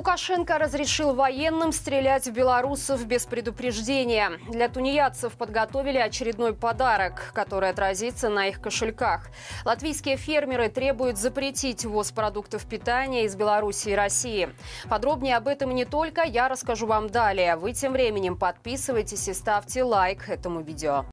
Лукашенко разрешил военным стрелять в белорусов без предупреждения. Для тунеядцев подготовили очередной подарок, который отразится на их кошельках. Латвийские фермеры требуют запретить ввоз продуктов питания из Беларуси и России. Подробнее об этом не только я расскажу вам далее. Вы тем временем подписывайтесь и ставьте лайк этому видео.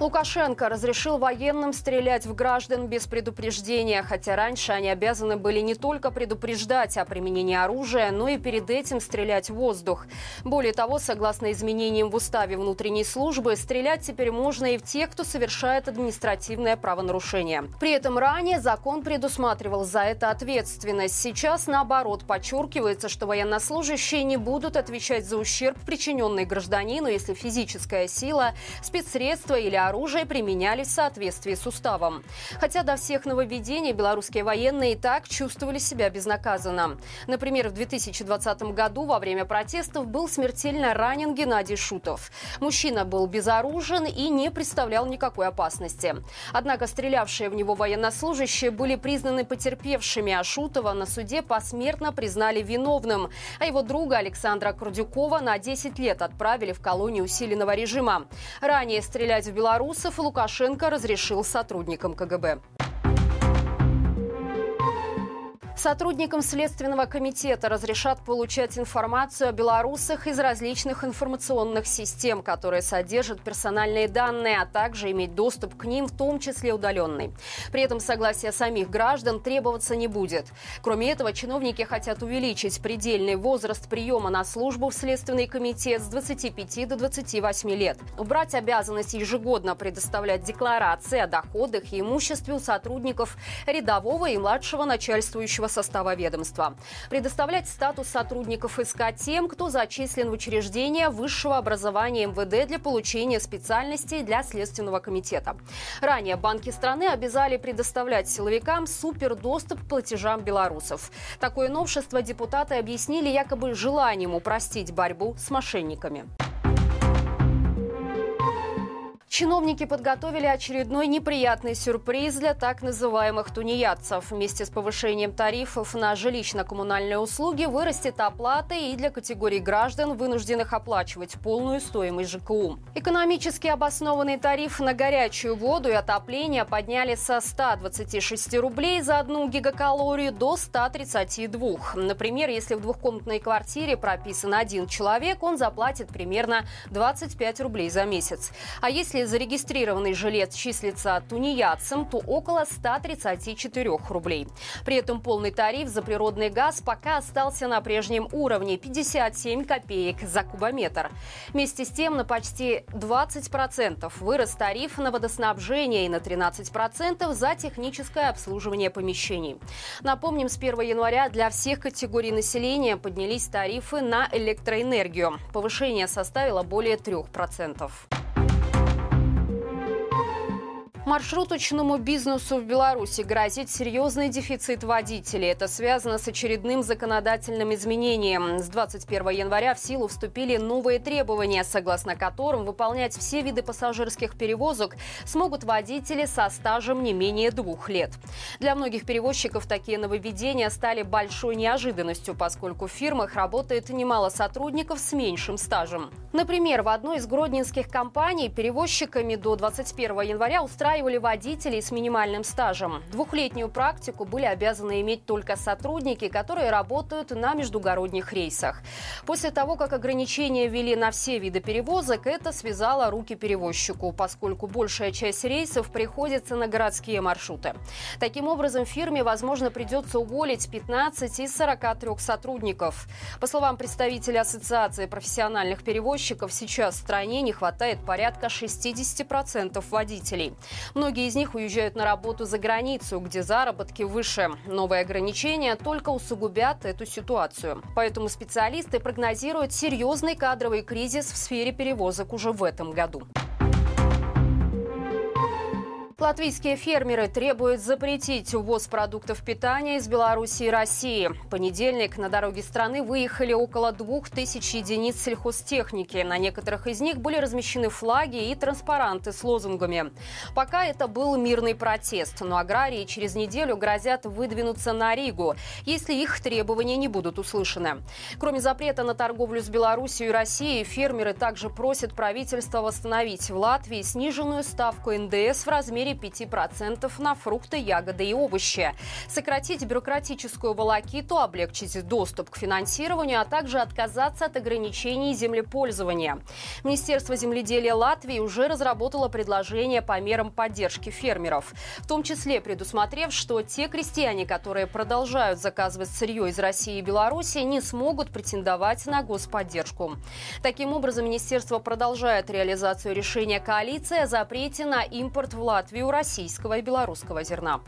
Лукашенко разрешил военным стрелять в граждан без предупреждения, хотя раньше они обязаны были не только предупреждать о применении оружия, но и перед этим стрелять в воздух. Более того, согласно изменениям в уставе внутренней службы, стрелять теперь можно и в тех, кто совершает административное правонарушение. При этом ранее закон предусматривал за это ответственность. Сейчас, наоборот, подчеркивается, что военнослужащие не будут отвечать за ущерб, причиненный гражданину, если физическая сила, спецсредства или оружие применялись в соответствии с уставом. Хотя до всех нововведений белорусские военные и так чувствовали себя безнаказанно. Например, в 2020 году во время протестов был смертельно ранен Геннадий Шутов. Мужчина был безоружен и не представлял никакой опасности. Однако стрелявшие в него военнослужащие были признаны потерпевшими, а Шутова на суде посмертно признали виновным, а его друга Александра Курдюкова на 10 лет отправили в колонию усиленного режима. Ранее стрелять в Беларусь белорусов Лукашенко разрешил сотрудникам КГБ. Сотрудникам Следственного комитета разрешат получать информацию о белорусах из различных информационных систем, которые содержат персональные данные, а также иметь доступ к ним, в том числе удаленный. При этом согласие самих граждан требоваться не будет. Кроме этого, чиновники хотят увеличить предельный возраст приема на службу в Следственный комитет с 25 до 28 лет. Убрать обязанность ежегодно предоставлять декларации о доходах и имуществе у сотрудников рядового и младшего начальствующего состава ведомства. Предоставлять статус сотрудников СК тем, кто зачислен в учреждение высшего образования МВД для получения специальностей для Следственного комитета. Ранее банки страны обязали предоставлять силовикам супердоступ к платежам белорусов. Такое новшество депутаты объяснили якобы желанием упростить борьбу с мошенниками. Чиновники подготовили очередной неприятный сюрприз для так называемых тунеядцев. Вместе с повышением тарифов на жилищно-коммунальные услуги вырастет оплата и для категорий граждан, вынужденных оплачивать полную стоимость ЖКУ. Экономически обоснованный тариф на горячую воду и отопление подняли со 126 рублей за одну гигакалорию до 132. Например, если в двухкомнатной квартире прописан один человек, он заплатит примерно 25 рублей за месяц. А если зарегистрированный жилец числится тунеядцем, то около 134 рублей. При этом полный тариф за природный газ пока остался на прежнем уровне – 57 копеек за кубометр. Вместе с тем на почти 20% вырос тариф на водоснабжение и на 13% за техническое обслуживание помещений. Напомним, с 1 января для всех категорий населения поднялись тарифы на электроэнергию. Повышение составило более 3%. Маршруточному бизнесу в Беларуси грозит серьезный дефицит водителей. Это связано с очередным законодательным изменением. С 21 января в силу вступили новые требования, согласно которым выполнять все виды пассажирских перевозок смогут водители со стажем не менее двух лет. Для многих перевозчиков такие нововведения стали большой неожиданностью, поскольку в фирмах работает немало сотрудников с меньшим стажем. Например, в одной из гродненских компаний перевозчиками до 21 января устраивали устраивали водителей с минимальным стажем. Двухлетнюю практику были обязаны иметь только сотрудники, которые работают на междугородних рейсах. После того, как ограничения ввели на все виды перевозок, это связало руки перевозчику, поскольку большая часть рейсов приходится на городские маршруты. Таким образом, фирме, возможно, придется уволить 15 из 43 сотрудников. По словам представителя Ассоциации профессиональных перевозчиков, сейчас в стране не хватает порядка 60% водителей. Многие из них уезжают на работу за границу, где заработки выше. Новые ограничения только усугубят эту ситуацию. Поэтому специалисты прогнозируют серьезный кадровый кризис в сфере перевозок уже в этом году. Латвийские фермеры требуют запретить увоз продуктов питания из Беларуси и России. В понедельник на дороге страны выехали около двух тысяч единиц сельхозтехники. На некоторых из них были размещены флаги и транспаранты с лозунгами. Пока это был мирный протест, но аграрии через неделю грозят выдвинуться на Ригу, если их требования не будут услышаны. Кроме запрета на торговлю с Беларусью и Россией, фермеры также просят правительство восстановить в Латвии сниженную ставку НДС в размере размере 5% на фрукты, ягоды и овощи. Сократить бюрократическую волокиту, облегчить доступ к финансированию, а также отказаться от ограничений землепользования. Министерство земледелия Латвии уже разработало предложение по мерам поддержки фермеров, в том числе предусмотрев, что те крестьяне, которые продолжают заказывать сырье из России и Беларуси, не смогут претендовать на господдержку. Таким образом, министерство продолжает реализацию решения коалиции о запрете на импорт в Латвию у российского и белорусского зерна.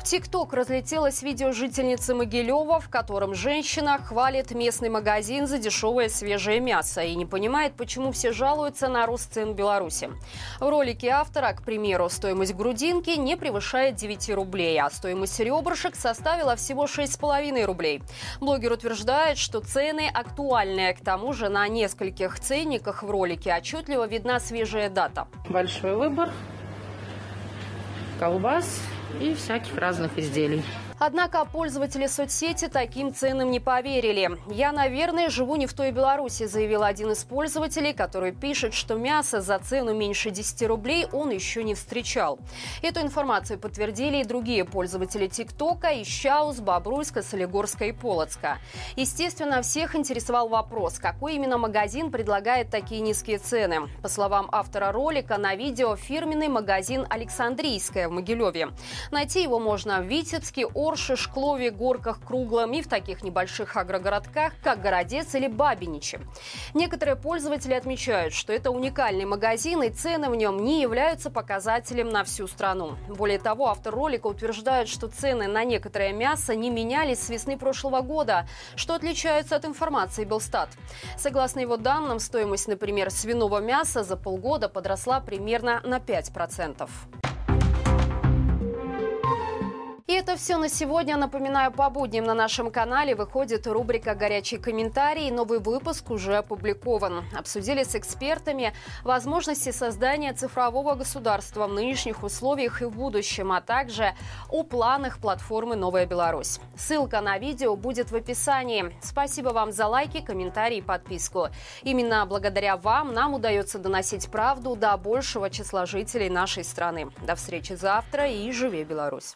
В ТикТок разлетелось видео жительницы Могилева, в котором женщина хвалит местный магазин за дешевое свежее мясо и не понимает, почему все жалуются на рост цен в Беларуси. В ролике автора, к примеру, стоимость грудинки не превышает 9 рублей, а стоимость ребрышек составила всего 6,5 рублей. Блогер утверждает, что цены актуальные. К тому же на нескольких ценниках в ролике отчетливо видна свежая дата. Большой выбор колбас и всяких разных изделий. Однако пользователи соцсети таким ценам не поверили. «Я, наверное, живу не в той Беларуси», заявил один из пользователей, который пишет, что мясо за цену меньше 10 рублей он еще не встречал. Эту информацию подтвердили и другие пользователи ТикТока из Щаус, Бобруйска, Солигорска и Полоцка. Естественно, всех интересовал вопрос, какой именно магазин предлагает такие низкие цены. По словам автора ролика, на видео фирменный магазин «Александрийская» в Могилеве. Найти его можно в Витебске, Орше, Шклове, Горках, Круглом и в таких небольших агрогородках, как Городец или Бабиничи. Некоторые пользователи отмечают, что это уникальный магазин и цены в нем не являются показателем на всю страну. Более того, автор ролика утверждает, что цены на некоторое мясо не менялись с весны прошлого года, что отличается от информации Белстат. Согласно его данным, стоимость, например, свиного мяса за полгода подросла примерно на 5%. Это все на сегодня. Напоминаю, по будням на нашем канале выходит рубрика «Горячий комментарий». Новый выпуск уже опубликован. Обсудили с экспертами возможности создания цифрового государства в нынешних условиях и в будущем, а также о планах платформы «Новая Беларусь». Ссылка на видео будет в описании. Спасибо вам за лайки, комментарии и подписку. Именно благодаря вам нам удается доносить правду до большего числа жителей нашей страны. До встречи завтра и живи Беларусь!